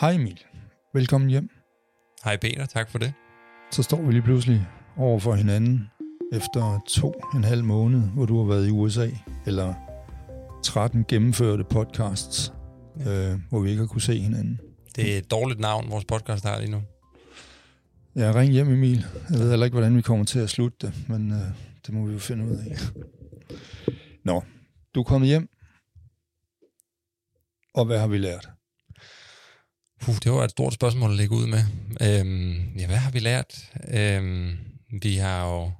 Hej Emil. Velkommen hjem. Hej Peter, tak for det. Så står vi lige pludselig over for hinanden efter to en halv måned, hvor du har været i USA, eller 13 gennemførte podcasts, ja. øh, hvor vi ikke har kunne se hinanden. Det er et dårligt navn, vores podcast har lige nu. Ja, ring hjem Emil. Jeg ved heller ikke, hvordan vi kommer til at slutte det, men øh, det må vi jo finde ud af. Nå, du er kommet hjem, og hvad har vi lært? Puh, det var et stort spørgsmål at lægge ud med. Øhm, ja, hvad har vi lært? Øhm, vi har jo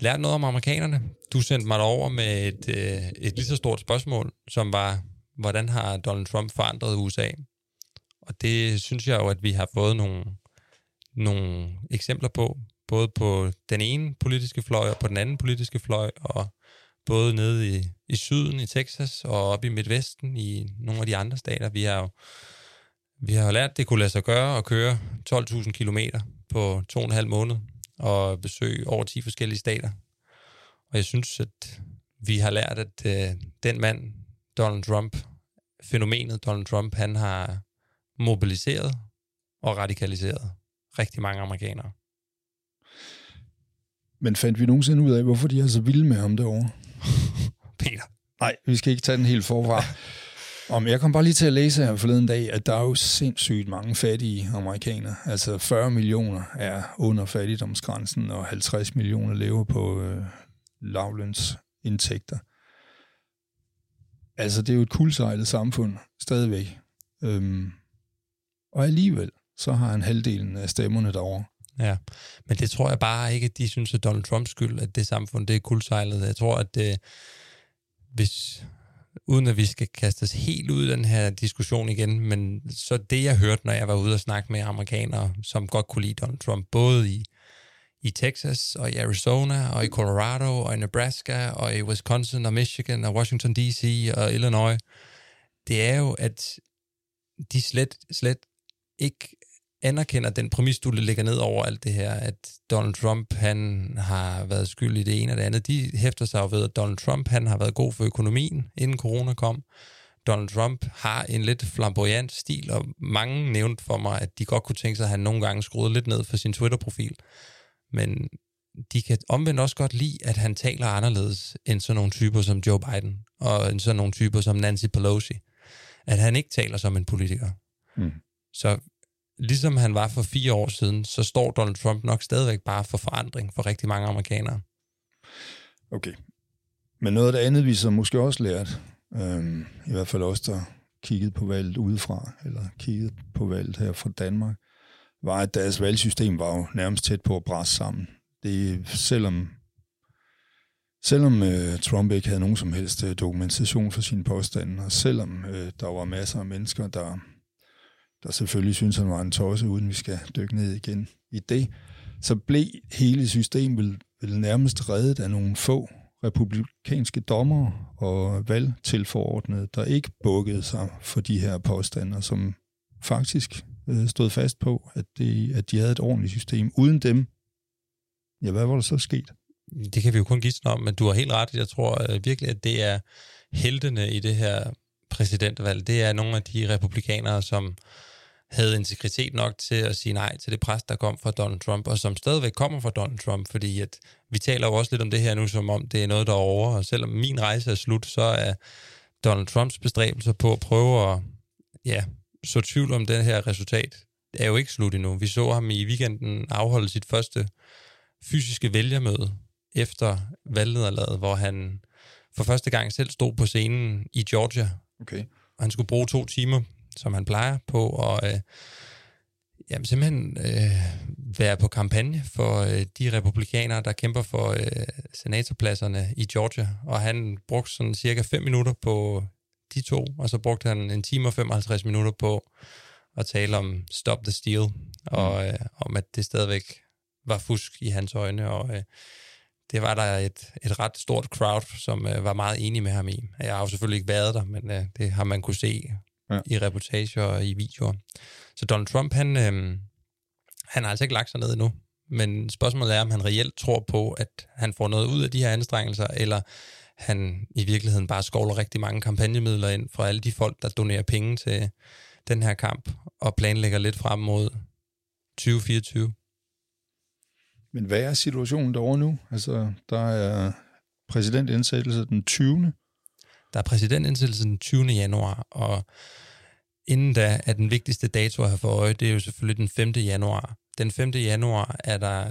lært noget om amerikanerne. Du sendte mig over med et, øh, et lige så stort spørgsmål, som var, hvordan har Donald Trump forandret USA? Og det synes jeg jo, at vi har fået nogle, nogle eksempler på, både på den ene politiske fløj og på den anden politiske fløj, og både nede i, i syden i Texas og op i Midtvesten i nogle af de andre stater. Vi har jo vi har lært, at det kunne lade sig gøre at køre 12.000 km på to og en halv måned og besøge over 10 forskellige stater. Og jeg synes, at vi har lært, at øh, den mand, Donald Trump, fænomenet Donald Trump, han har mobiliseret og radikaliseret rigtig mange amerikanere. Men fandt vi nogensinde ud af, hvorfor de er så vilde med ham derovre? Peter. Nej, vi skal ikke tage den helt forfra. Om jeg kom bare lige til at læse her forleden dag, at der er jo sindssygt mange fattige amerikanere. Altså 40 millioner er under fattigdomsgrænsen, og 50 millioner lever på øh, lavlønsindtægter. Altså, det er jo et kuldsejlet samfund, stadigvæk. Øhm, og alligevel, så har han halvdelen af stemmerne derovre. Ja, men det tror jeg bare ikke, at de synes, at Donald Trumps skyld, at det samfund, det er kuldsejlet. Jeg tror, at øh, hvis, uden at vi skal kaste os helt ud i den her diskussion igen, men så det, jeg hørte, når jeg var ude og snakke med amerikanere, som godt kunne lide Donald Trump, både i, i Texas og i Arizona og i Colorado og i Nebraska og i Wisconsin og Michigan og Washington D.C. og Illinois, det er jo, at de slet, slet ikke anerkender den præmis, du lægger ned over alt det her, at Donald Trump, han har været skyld i det ene og det andet. De hæfter sig jo ved, at Donald Trump, han har været god for økonomien, inden corona kom. Donald Trump har en lidt flamboyant stil, og mange nævnte for mig, at de godt kunne tænke sig, at han nogle gange skruede lidt ned for sin Twitter-profil. Men de kan omvendt også godt lide, at han taler anderledes end sådan nogle typer som Joe Biden, og end sådan nogle typer som Nancy Pelosi. At han ikke taler som en politiker. Mm. Så ligesom han var for fire år siden, så står Donald Trump nok stadigvæk bare for forandring for rigtig mange amerikanere. Okay. Men noget af det andet, vi så måske også lært, øhm, i hvert fald også der kiggede på valget udefra, eller kiggede på valget her fra Danmark, var, at deres valgsystem var jo nærmest tæt på at bræse sammen. Det, selvom selvom øh, Trump ikke havde nogen som helst øh, dokumentation for sine påstande, og selvom øh, der var masser af mennesker, der der selvfølgelig synes, han var en tosse, uden vi skal dykke ned igen i det, så blev hele systemet vel, vel nærmest reddet af nogle få republikanske dommer og valgtilforordnede, der ikke bukkede sig for de her påstande, som faktisk øh, stod fast på, at, det, at de havde et ordentligt system. Uden dem, ja, hvad var der så sket? Det kan vi jo kun gisne om, men du har helt ret. Jeg tror øh, virkelig, at det er heltene i det her præsidentvalg. Det er nogle af de republikanere, som havde integritet nok til at sige nej til det pres, der kom fra Donald Trump, og som stadigvæk kommer fra Donald Trump, fordi at vi taler jo også lidt om det her nu, som om det er noget, der er over, og selvom min rejse er slut, så er Donald Trumps bestræbelser på at prøve at ja, så tvivl om det her resultat, er jo ikke slut endnu. Vi så ham i weekenden afholde sit første fysiske vælgermøde efter valgnederlaget, hvor han for første gang selv stod på scenen i Georgia. Okay. Og han skulle bruge to timer som han plejer på, og øh, jamen, simpelthen øh, være på kampagne for øh, de republikanere, der kæmper for øh, senatorpladserne i Georgia. Og han brugte sådan cirka 5 minutter på de to, og så brugte han en time og 55 minutter på at tale om Stop the Steal, og øh, om at det stadigvæk var fusk i hans øjne, og øh, det var der et, et ret stort crowd, som øh, var meget enige med ham i. Jeg har jo selvfølgelig ikke været der, men øh, det har man kunne se ja. i reportager og i videoer. Så Donald Trump, han, øh, han har altså ikke lagt sig ned endnu. Men spørgsmålet er, om han reelt tror på, at han får noget ud af de her anstrengelser, eller han i virkeligheden bare skovler rigtig mange kampagnemidler ind fra alle de folk, der donerer penge til den her kamp, og planlægger lidt frem mod 2024. Men hvad er situationen derovre nu? Altså, der er præsidentindsættelse den 20. Der er præsidentindsættelse den 20. januar, og inden da er den vigtigste dato at have for øje, det er jo selvfølgelig den 5. januar. Den 5. januar er der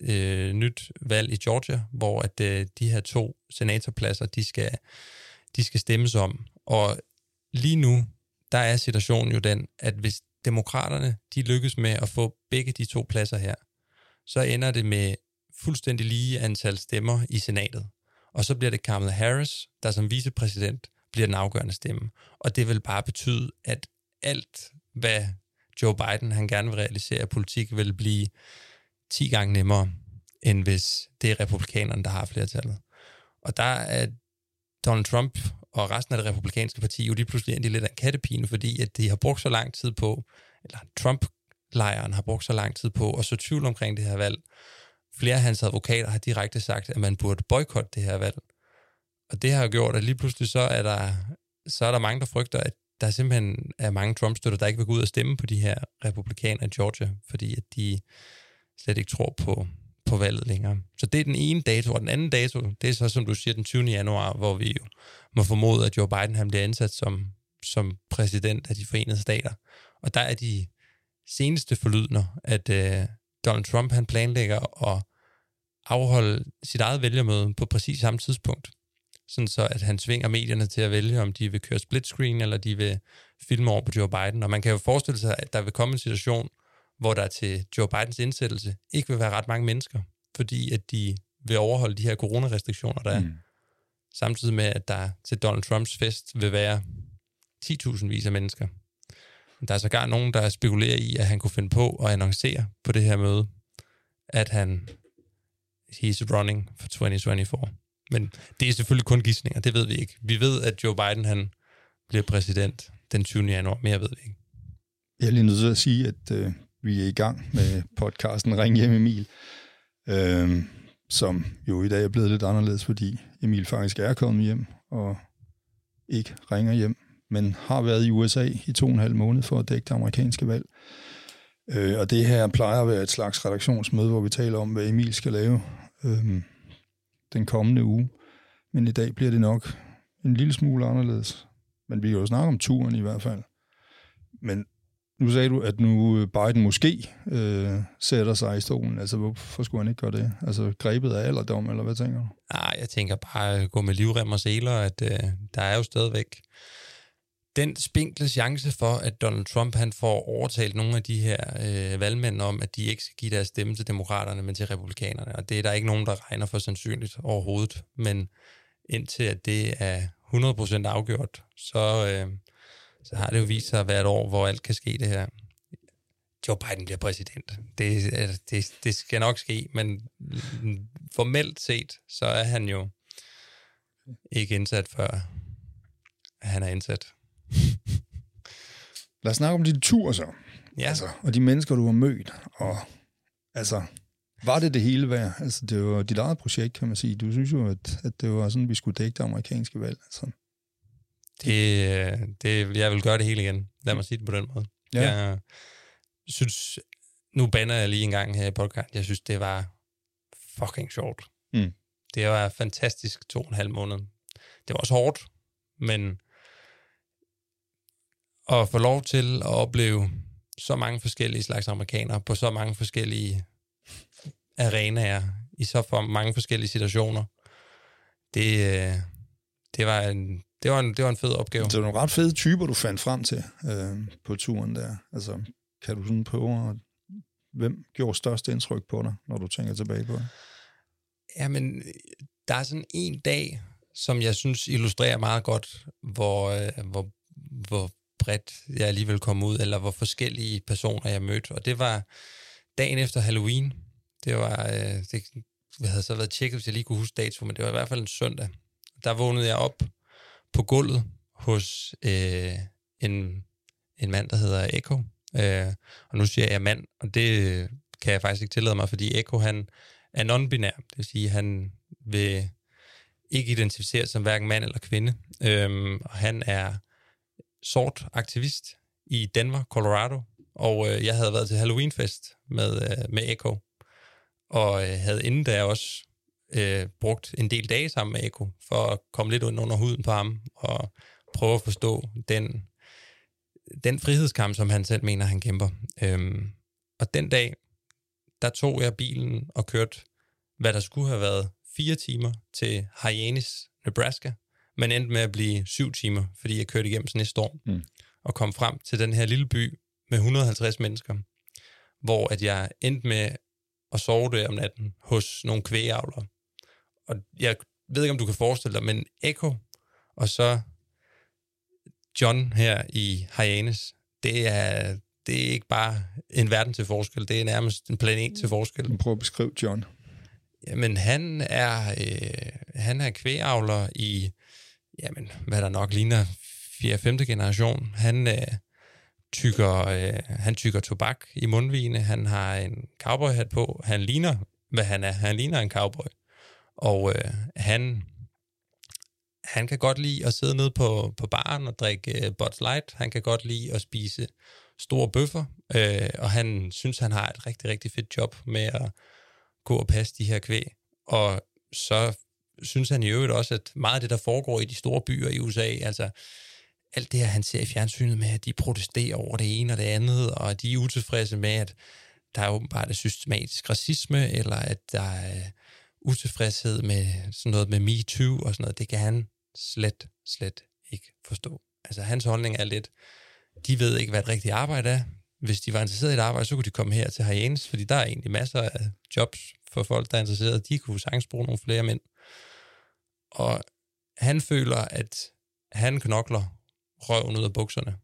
øh, nyt valg i Georgia, hvor at øh, de her to senatorpladser, de skal, de skal stemmes om. Og lige nu, der er situationen jo den, at hvis demokraterne, de lykkes med at få begge de to pladser her, så ender det med fuldstændig lige antal stemmer i senatet. Og så bliver det Kamala Harris, der som vicepræsident bliver den afgørende stemme. Og det vil bare betyde, at alt, hvad Joe Biden han gerne vil realisere af politik, vil blive 10 gange nemmere, end hvis det er republikanerne, der har flertallet. Og der er Donald Trump og resten af det republikanske parti jo lige pludselig endelig lidt af en kattepine, fordi at de har brugt så lang tid på, eller Trump-lejren har brugt så lang tid på at så tvivl omkring det her valg. Flere af hans advokater har direkte sagt, at man burde boykotte det her valg. Og det har gjort, at lige pludselig så er der, så er der mange, der frygter, at der simpelthen er mange Trump-støtter, der ikke vil gå ud og stemme på de her republikanere i Georgia, fordi at de slet ikke tror på, på valget længere. Så det er den ene dato, og den anden dato, det er så, som du siger, den 20. januar, hvor vi jo må formode, at Joe Biden han bliver ansat som, som præsident af de forenede stater. Og der er de seneste forlydner, at øh, Donald Trump han planlægger at afholde sit eget vælgermøde på præcis samme tidspunkt. Sådan så, at han svinger medierne til at vælge, om de vil køre split screen, eller de vil filme over på Joe Biden. Og man kan jo forestille sig, at der vil komme en situation, hvor der til Joe Bidens indsættelse ikke vil være ret mange mennesker, fordi at de vil overholde de her coronarestriktioner, der er. Mm. Samtidig med, at der til Donald Trumps fest vil være 10.000 vis af mennesker. Der er sågar nogen, der spekulerer i, at han kunne finde på at annoncere på det her møde, at han he's running for 2024. Men det er selvfølgelig kun gissninger, det ved vi ikke. Vi ved, at Joe Biden han bliver præsident den 20. januar, mere ved vi ikke. Jeg er lige nødt til at sige, at øh, vi er i gang med podcasten Ring hjem Emil, øh, som jo i dag er blevet lidt anderledes, fordi Emil faktisk er kommet hjem og ikke ringer hjem, men har været i USA i to og en halv måned for at dække det amerikanske valg. Øh, og det her plejer at være et slags redaktionsmøde, hvor vi taler om, hvad Emil skal lave øh, den kommende uge. Men i dag bliver det nok en lille smule anderledes. Men vi kan jo snakke om turen i hvert fald. Men nu sagde du, at nu øh, Biden måske øh, sætter sig i stolen. Altså, hvorfor skulle han ikke gøre det? Altså, grebet af alderdom, eller hvad tænker du? Nej, jeg tænker bare at gå med livrem og seler, at øh, der er jo stadigvæk den spinkle chance for, at Donald Trump han får overtalt nogle af de her øh, valgmænd om, at de ikke skal give deres stemme til demokraterne, men til republikanerne. Og det er der ikke nogen, der regner for sandsynligt overhovedet. Men indtil at det er 100% afgjort, så, øh, så har det jo vist sig at være et år, hvor alt kan ske det her. Joe Biden bliver præsident. Det, øh, det, det skal nok ske, men formelt set, så er han jo ikke indsat før han er indsat. Lad os snakke om din tur så. Ja. Altså, og de mennesker, du har mødt. Og altså, var det det hele værd? Altså, det var dit eget projekt, kan man sige. Du synes jo, at, at det var sådan, vi skulle dække det amerikanske valg. Altså. Det, det, jeg vil gøre det hele igen. Lad mig sige det på den måde. Ja. Jeg synes, nu banner jeg lige en gang her i podcast, jeg synes, det var fucking sjovt. Mm. Det var fantastisk to og en halv måned. Det var også hårdt, men at få lov til at opleve så mange forskellige slags amerikanere på så mange forskellige arenaer, i så for mange forskellige situationer, det, øh, det, var en, det, var en, det var en fed opgave. Det var nogle ret fede typer, du fandt frem til øh, på turen der. Altså, kan du sådan prøve at... Hvem gjorde størst indtryk på dig, når du tænker tilbage på det? Jamen, der er sådan en dag, som jeg synes illustrerer meget godt, hvor, øh, hvor, hvor bredt jeg alligevel kom ud, eller hvor forskellige personer jeg mødte. Og det var dagen efter Halloween. Det var, øh, det, jeg havde så været tjekket, hvis jeg lige kunne huske dato, men det var i hvert fald en søndag. Der vågnede jeg op på gulvet hos øh, en, en mand, der hedder Eko. Øh, og nu siger jeg mand, og det kan jeg faktisk ikke tillade mig, fordi Eko han er non-binær. Det vil sige, han vil ikke identificeret som hverken mand eller kvinde. Øhm, og han er sort aktivist i Denver, Colorado, og øh, jeg havde været til Halloweenfest med, øh, med Echo, og øh, havde inden da også øh, brugt en del dage sammen med Echo, for at komme lidt under huden på ham, og prøve at forstå den, den frihedskamp, som han selv mener, han kæmper. Øhm, og den dag, der tog jeg bilen og kørte, hvad der skulle have været fire timer til Hyannis, Nebraska, men endte med at blive syv timer, fordi jeg kørte igennem sådan en storm, mm. og kom frem til den her lille by med 150 mennesker, hvor at jeg endte med at sove der om natten hos nogle kvægeavlere. Og jeg ved ikke, om du kan forestille dig, men Echo og så John her i Hyannis, det er, det er ikke bare en verden til forskel, det er nærmest en planet til forskel. Prøv at beskrive John. Jamen, han er, øh, han er kvægavler i, jamen, hvad der nok ligner 4. 5. generation. Han øh, tykker, øh, han tykker tobak i mundvigene, han har en cowboyhat på, han ligner, hvad han er, han ligner en cowboy. Og øh, han, han kan godt lide at sidde nede på, på baren og drikke øh, Bud Light. Han kan godt lide at spise store bøffer, øh, og han synes, han har et rigtig, rigtig fedt job med at gå og passe de her kvæg. Og så synes han i øvrigt også, at meget af det, der foregår i de store byer i USA, altså alt det her, han ser i fjernsynet med, at de protesterer over det ene og det andet, og de er utilfredse med, at der er åbenbart er systematisk racisme, eller at der er utilfredshed med sådan noget med MeToo og sådan noget, det kan han slet, slet ikke forstå. Altså hans holdning er lidt, de ved ikke, hvad et rigtigt arbejde er. Hvis de var interesseret i et arbejde, så kunne de komme her til Hyenes, fordi der er egentlig masser af jobs for folk, der er interesseret. De kunne sagtens bruge nogle flere mænd. Og han føler, at han knokler røven ud af bukserne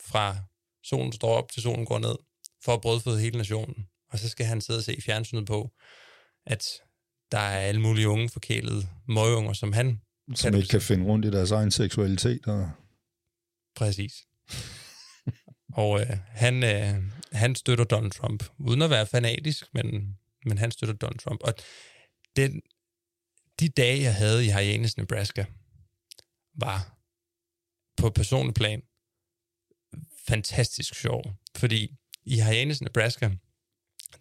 fra solen står op til solen går ned, for at brødføde hele nationen. Og så skal han sidde og se fjernsynet på, at der er alle mulige unge forkælede møgunger, som han som ikke kan finde rundt i deres egen seksualitet. Og... Præcis. og øh, han, øh, han støtter Donald Trump, uden at være fanatisk, men, men han støtter Donald Trump. Og den, de dage, jeg havde i Hyannis, Nebraska, var på personlig plan fantastisk sjov. Fordi i Hyannis, Nebraska,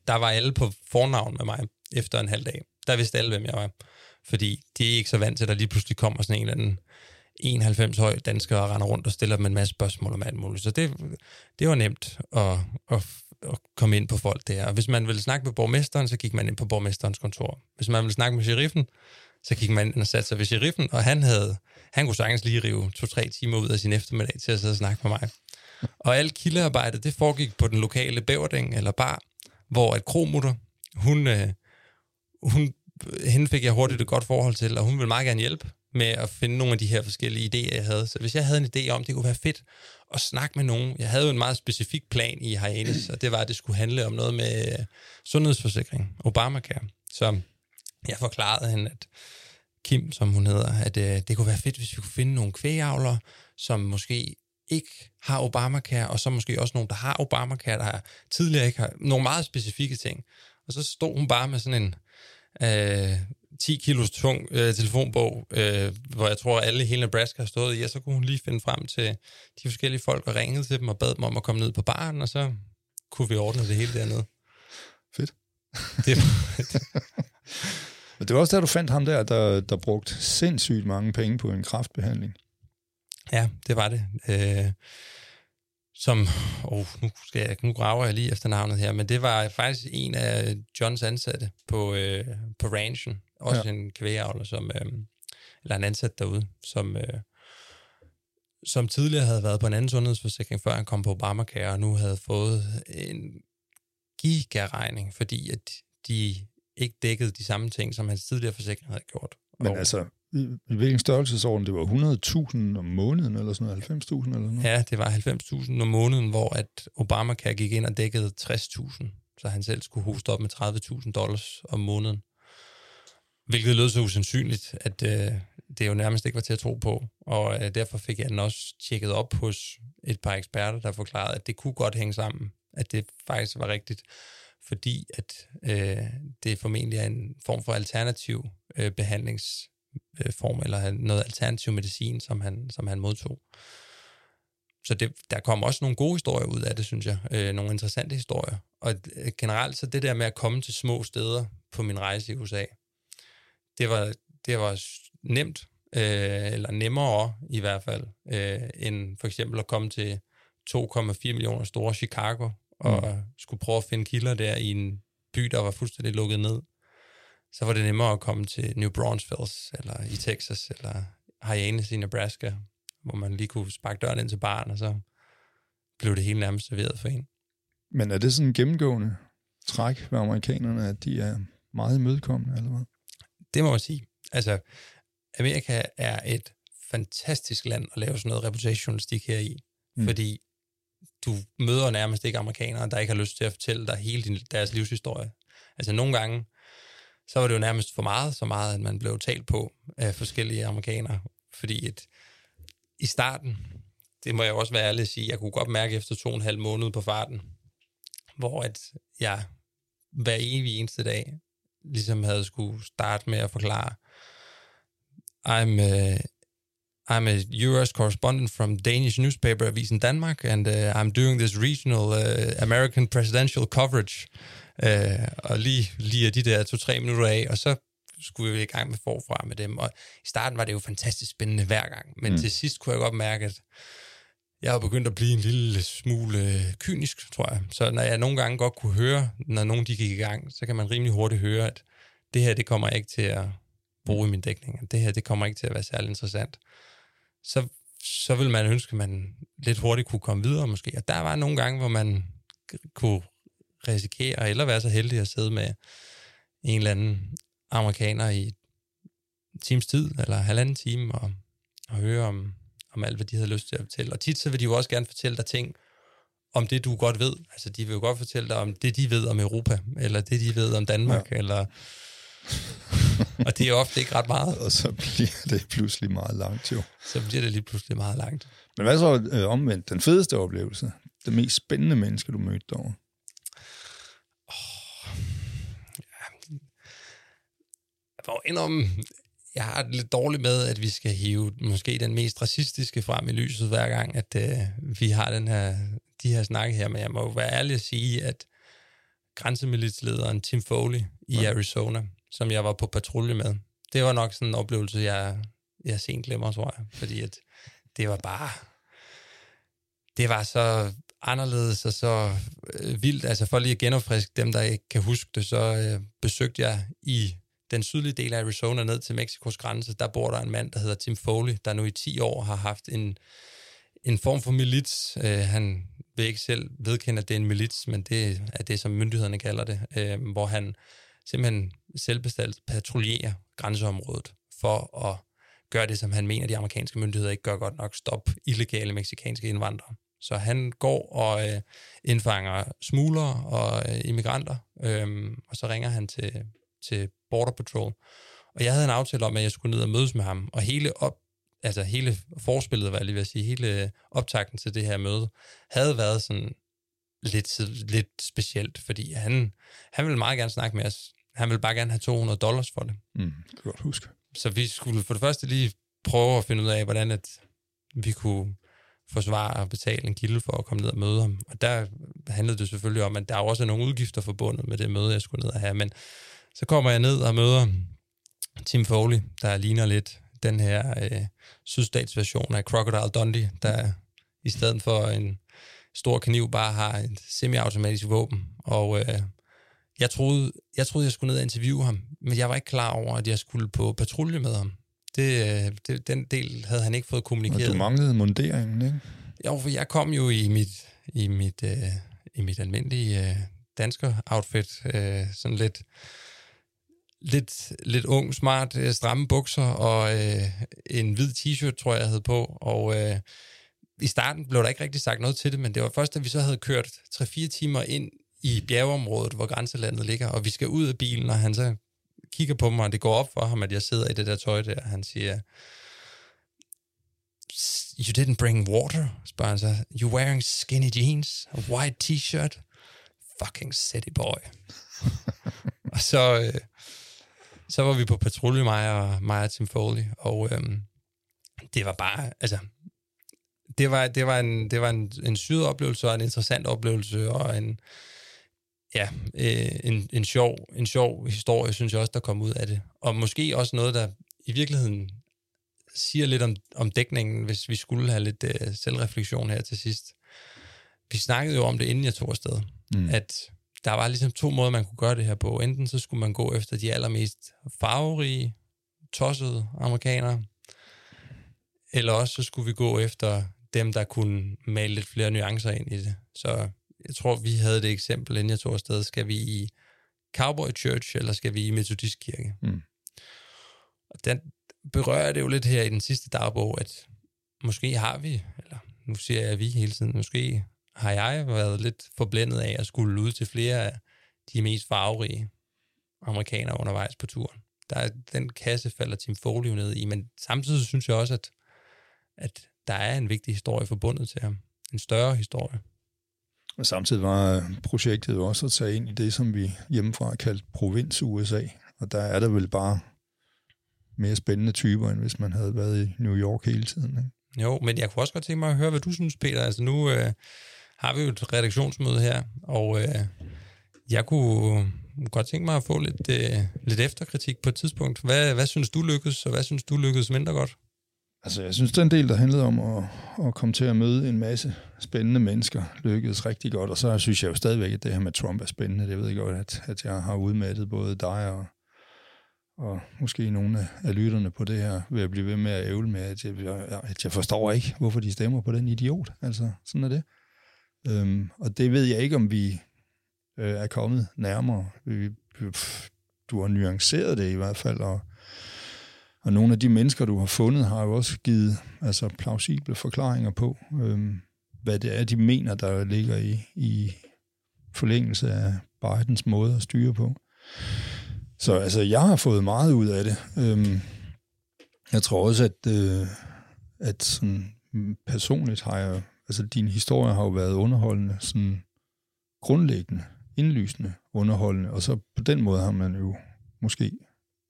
der var alle på fornavn med mig efter en halv dag. Der vidste alle, hvem jeg var fordi de er ikke så vant til, at der lige pludselig kommer sådan en eller anden 91 høj dansker og render rundt og stiller dem en masse spørgsmål om alt muligt. Så det, det var nemt at, at, at komme ind på folk der. Og hvis man ville snakke med borgmesteren, så gik man ind på borgmesterens kontor. Hvis man ville snakke med sheriffen, så gik man ind og satte sig ved sheriffen, og han havde, han kunne sagtens lige rive to-tre timer ud af sin eftermiddag til at sidde og snakke med mig. Og alt kildearbejdet, det foregik på den lokale bæverding eller bar, hvor et kromutter, hun, øh, hun hende fik jeg hurtigt et godt forhold til, og hun ville meget gerne hjælpe med at finde nogle af de her forskellige idéer, jeg havde. Så hvis jeg havde en idé om, det kunne være fedt at snakke med nogen. Jeg havde jo en meget specifik plan i Hyannis, og det var, at det skulle handle om noget med sundhedsforsikring, Obamacare. Så jeg forklarede hende, at Kim, som hun hedder, at øh, det kunne være fedt, hvis vi kunne finde nogle kvægavlere, som måske ikke har Obamacare, og så måske også nogle, der har Obamacare, der tidligere ikke har nogle meget specifikke ting. Og så stod hun bare med sådan en øh, 10 kilos tung øh, telefonbog, øh, hvor jeg tror, alle i hele Nebraska har stået i, og så kunne hun lige finde frem til de forskellige folk og ringede til dem og bad dem om at komme ned på baren, og så kunne vi ordne det hele dernede. Fedt. Det, Men det var også der, du fandt ham der, der, der brugte sindssygt mange penge på en kraftbehandling. Ja, det var det. Øh, som, oh, nu, skal jeg, nu graver jeg lige efter navnet her, men det var faktisk en af Johns ansatte på, øh, på ranchen, også ja. en kvægeavler, som, øh, eller en ansat derude, som, øh, som tidligere havde været på en anden sundhedsforsikring, før han kom på Obamacare, og nu havde fået en gigaregning, fordi at de ikke dækkede de samme ting, som hans tidligere forsikring havde gjort. Men og, altså, i, i hvilken størrelsesorden? Det var 100.000 om måneden, eller sådan noget, 90.000 eller noget? Ja, det var 90.000 om måneden, hvor at Obamacare gik ind og dækkede 60.000, så han selv skulle hoste op med 30.000 dollars om måneden. Hvilket lød så usandsynligt, at øh, det jo nærmest ikke var til at tro på, og øh, derfor fik jeg den også tjekket op hos et par eksperter, der forklarede, at det kunne godt hænge sammen, at det faktisk var rigtigt, fordi at øh, det formentlig er en form for alternativ øh, behandlingsform, øh, eller noget alternativ medicin, som han, som han modtog. Så det, der kom også nogle gode historier ud af det, synes jeg. Øh, nogle interessante historier. Og øh, generelt så det der med at komme til små steder på min rejse i USA, det var, det var nemt, øh, eller nemmere i hvert fald, øh, end for eksempel at komme til 2,4 millioner store Chicago, og mm. skulle prøve at finde kilder der i en by, der var fuldstændig lukket ned. Så var det nemmere at komme til New Braunfels, eller i Texas, eller Hyannis i Nebraska, hvor man lige kunne sparke døren ind til barn, og så blev det hele nærmest serveret for en. Men er det sådan en gennemgående træk ved amerikanerne, at de er meget imødekommende, eller hvad? Det må man sige. Altså, Amerika er et fantastisk land at lave sådan noget reputationsjournalistik her i, mm. fordi du møder nærmest ikke amerikanere, der ikke har lyst til at fortælle dig hele din, deres livshistorie. Altså nogle gange, så var det jo nærmest for meget, så meget, at man blev talt på af forskellige amerikanere, fordi et, i starten, det må jeg også være ærlig at sige, jeg kunne godt mærke efter to og en halv måned på farten, hvor at jeg hver evig eneste dag ligesom havde skulle starte med at forklare, I'm uh, I'm a US correspondent from Danish newspaper Avisen Danmark, and uh, I'm doing this regional uh, American presidential coverage. Uh, og lige, lige de der to-tre minutter af, og så skulle vi i gang med forfra med dem. Og i starten var det jo fantastisk spændende hver gang, men mm. til sidst kunne jeg godt mærke, at jeg har begyndt at blive en lille smule kynisk, tror jeg. Så når jeg nogle gange godt kunne høre, når nogen de gik i gang, så kan man rimelig hurtigt høre, at det her, det kommer ikke til at bruge i min dækning. Det her, det kommer ikke til at være særlig interessant. Så, så vil man ønske, at man lidt hurtigt kunne komme videre måske. Og der var nogle gange, hvor man kunne risikere, eller være så heldig at sidde med en eller anden amerikaner i times tid, eller halvanden time, og, og høre om, om alt, hvad de havde lyst til at fortælle. Og tit så vil de jo også gerne fortælle dig ting, om det, du godt ved. Altså, de vil jo godt fortælle dig om det, de ved om Europa, eller det, de ved om Danmark, ja. eller og det er ofte ikke ret meget. Og så bliver det pludselig meget langt, jo. Så bliver det lige pludselig meget langt. Men hvad så øh, omvendt? Den fedeste oplevelse? Det mest spændende menneske, du mødte derovre? Oh, ja. Jeg var indom, jeg har det lidt dårligt med, at vi skal hive måske den mest racistiske frem i lyset hver gang, at øh, vi har den her, de her snakke her. Men jeg må jo være ærlig at sige, at grænsemilitslederen Tim Foley i ja. Arizona, som jeg var på patrulje med. Det var nok sådan en oplevelse, jeg, jeg sent glemmer, tror jeg. Fordi at det var bare... Det var så anderledes og så øh, vildt. Altså for lige at genopfriske dem, der ikke kan huske det, så øh, besøgte jeg i den sydlige del af Arizona ned til Mexikos grænse. Der bor der en mand, der hedder Tim Foley, der nu i 10 år har haft en, en form for milits. Øh, han vil ikke selv vedkende, at det er en milits, men det er det, som myndighederne kalder det, øh, hvor han simpelthen selvbestalt patruljerer grænseområdet for at gøre det, som han mener, de amerikanske myndigheder ikke gør godt nok, stop illegale meksikanske indvandrere. Så han går og øh, indfanger smuglere og øh, immigranter, øh, og så ringer han til, til Border Patrol. Og jeg havde en aftale om, at jeg skulle ned og mødes med ham, og hele op, altså hele forspillet, var jeg lige ved at sige, hele optakten til det her møde, havde været sådan lidt, lidt specielt, fordi han, han ville meget gerne snakke med os han ville bare gerne have 200 dollars for det. Mm, det kan godt huske. Så vi skulle for det første lige prøve at finde ud af, hvordan at vi kunne forsvare og betale en kilde for at komme ned og møde ham. Og der handlede det selvfølgelig om, at der også er nogle udgifter forbundet med det møde, jeg skulle ned og have. Men så kommer jeg ned og møder Tim Foley, der ligner lidt den her øh, sydstatsversion af Crocodile Dundee, der i stedet for en stor kniv bare har et semi-automatisk våben. Og øh, jeg troede, jeg troede, jeg skulle ned og interviewe ham, men jeg var ikke klar over, at jeg skulle på patrulje med ham. Det, øh, det, den del havde han ikke fået kommunikeret. Og du manglede munderingen, ikke? Jo, for jeg kom jo i mit, i mit, uh, i mit almindelige uh, dansker outfit, uh, sådan lidt, lidt, lidt ung, smart, uh, stramme bukser og uh, en hvid t-shirt, tror jeg, jeg havde på. Og uh, i starten blev der ikke rigtig sagt noget til det, men det var først, da vi så havde kørt 3-4 timer ind i bjergeområdet, hvor grænselandet ligger, og vi skal ud af bilen, og han så kigger på mig, og det går op for ham, at jeg sidder i det der tøj der, han siger, You didn't bring water? spørger han så. You wearing skinny jeans? A white t-shirt? Fucking city boy. og så, øh, så var vi på patrulje, mig og, mig og Tim Foley, og øhm, det var bare, altså, det var, det var, en, det var en, en syret oplevelse og en interessant oplevelse og en, ja, øh, en, en, sjov, en sjov historie, synes jeg også, der kom ud af det. Og måske også noget, der i virkeligheden siger lidt om, om dækningen, hvis vi skulle have lidt øh, selvreflektion her til sidst. Vi snakkede jo om det, inden jeg tog afsted, mm. at der var ligesom to måder, man kunne gøre det her på. Enten så skulle man gå efter de allermest farverige, tossede amerikanere, eller også så skulle vi gå efter dem, der kunne male lidt flere nuancer ind i det. Så jeg tror, vi havde det eksempel, inden jeg tog afsted. Skal vi i Cowboy Church, eller skal vi i Metodistkirke? Mm. Og den berører det jo lidt her i den sidste dagbog, at måske har vi, eller nu siger jeg vi hele tiden, måske har jeg været lidt forblændet af at skulle ud til flere af de mest farverige amerikanere undervejs på turen. Der er, den kasse falder Tim Foley ned i, men samtidig synes jeg også, at, at der er en vigtig historie forbundet til ham. En større historie. Men samtidig var øh, projektet jo også at tage ind i det, som vi hjemmefra kaldt provins-USA. Og der er der vel bare mere spændende typer, end hvis man havde været i New York hele tiden. Ikke? Jo, men jeg kunne også godt tænke mig at høre, hvad du synes, Peter. Altså nu øh, har vi jo et redaktionsmøde her, og øh, jeg kunne godt tænke mig at få lidt, øh, lidt efterkritik på et tidspunkt. Hvad, hvad synes du lykkedes, og hvad synes du lykkedes mindre godt? Altså, jeg synes, den del, der handlede om at, at komme til at møde en masse spændende mennesker, lykkedes rigtig godt. Og så synes jeg jo stadigvæk, at det her med Trump er spændende. Det ved jeg godt, at, at jeg har udmattet både dig og, og måske nogle af lytterne på det her, ved at blive ved med at ævle med, at jeg, at jeg forstår ikke, hvorfor de stemmer på den idiot. Altså, sådan er det. Øhm, og det ved jeg ikke, om vi øh, er kommet nærmere. Vi, pff, du har nuanceret det i hvert fald, og og nogle af de mennesker, du har fundet, har jo også givet altså, plausible forklaringer på, øh, hvad det er, de mener, der ligger i, i forlængelse af Bidens måde at styre på. Så altså, jeg har fået meget ud af det. Øh, jeg tror også, at, øh, at sådan, personligt har jeg, altså din historie har jo været underholdende, sådan grundlæggende, indlysende underholdende, og så på den måde har man jo måske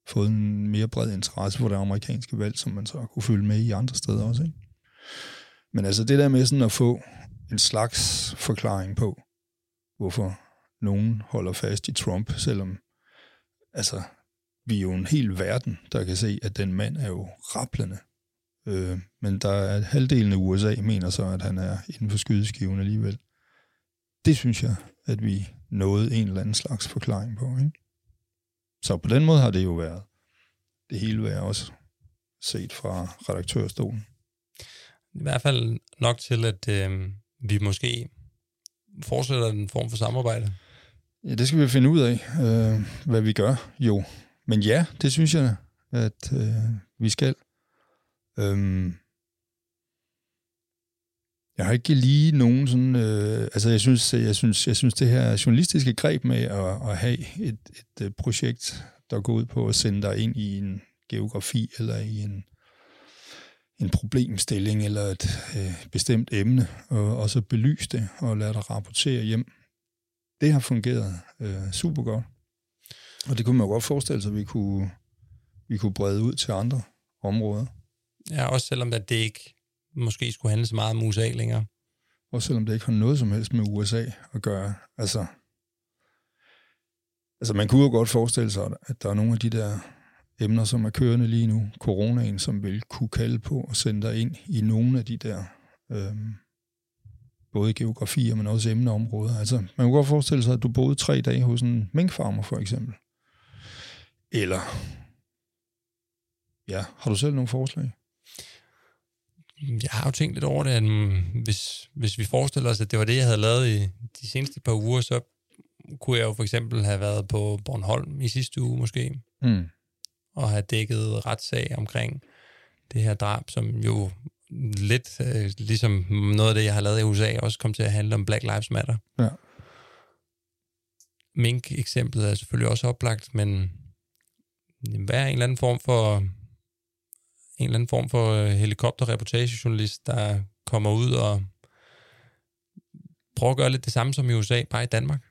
fået en mere bred interesse for det amerikanske valg, som man så kunne følge med i andre steder også. Ikke? Men altså det der med sådan at få en slags forklaring på, hvorfor nogen holder fast i Trump, selvom altså, vi er jo en hel verden, der kan se, at den mand er jo rapplende. Øh, men der er halvdelen af USA mener så, at han er inden for skydeskiven alligevel. Det synes jeg, at vi nåede en eller anden slags forklaring på. Ikke? Så på den måde har det jo været det hele været også set fra redaktørstolen. I hvert fald nok til, at øh, vi måske fortsætter en form for samarbejde. Ja, det skal vi finde ud af, øh, hvad vi gør. Jo, men ja, det synes jeg, at øh, vi skal. Øhm, jeg har ikke lige nogen sådan... Øh, altså, jeg synes, jeg, synes, jeg synes, det her journalistiske greb med at, at have et, et, øh, projekt, der går ud på at sende dig ind i en geografi eller i en, en problemstilling eller et øh, bestemt emne, og, og så belyse det og lade dig rapportere hjem. Det har fungeret øh, super godt. Og det kunne man jo godt forestille sig, at vi kunne, vi kunne brede ud til andre områder. Ja, også selvom at det ikke måske skulle handle så meget om USA længere. Og selvom det ikke har noget som helst med USA at gøre. Altså, altså man kunne jo godt forestille sig, at der er nogle af de der emner, som er kørende lige nu, coronaen, som vil kunne kalde på og sende dig ind i nogle af de der, øhm, både geografier, men også emneområder. Altså, man kunne godt forestille sig, at du boede tre dage hos en minkfarmer, for eksempel. Eller, ja, har du selv nogle forslag? Jeg har jo tænkt lidt over det, at mm, hvis, hvis vi forestiller os, at det var det, jeg havde lavet i de seneste par uger, så kunne jeg jo for eksempel have været på Bornholm i sidste uge måske, mm. og have dækket retssag omkring det her drab, som jo lidt øh, ligesom noget af det, jeg har lavet i USA, også kom til at handle om Black Lives Matter. Ja. Mink-eksemplet er selvfølgelig også oplagt, men hvad er en eller anden form for en eller anden form for øh, helikopterreportagejournalist, der kommer ud og prøver at gøre lidt det samme som i USA, bare i Danmark.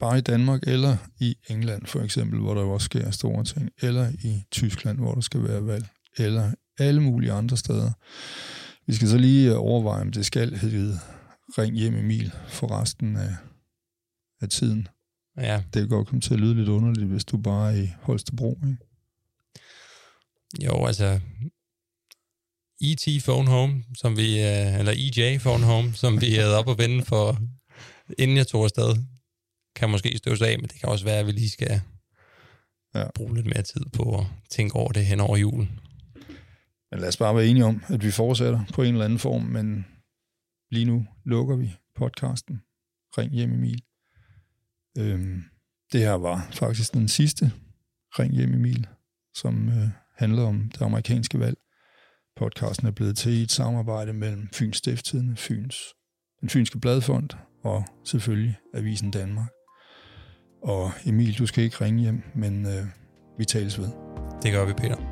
bare i Danmark, eller i England for eksempel, hvor der også sker store ting, eller i Tyskland, hvor der skal være valg, eller alle mulige andre steder. Vi skal så lige overveje, om det skal hedde Ring hjem Emil for resten af, af tiden. Ja. Det kan godt komme til at lyde lidt underligt, hvis du bare er i Holstebro, ikke? Jo, altså E.T. Phone Home, som vi, øh, eller EJ Phone Home, som vi havde op og vende for, inden jeg tog afsted, kan måske støves af, men det kan også være, at vi lige skal ja. bruge lidt mere tid på at tænke over det hen over julen. Men lad os bare være enige om, at vi fortsætter på en eller anden form, men lige nu lukker vi podcasten. Ring hjem Emil. Øhm, det her var faktisk den sidste Ring hjem Emil, som øh, handler om det amerikanske valg. Podcasten er blevet til i et samarbejde mellem Fyns Stifttidende, Fyns, den Fynske Bladfond og selvfølgelig Avisen Danmark. Og Emil, du skal ikke ringe hjem, men øh, vi tales ved. Det gør vi, Peter.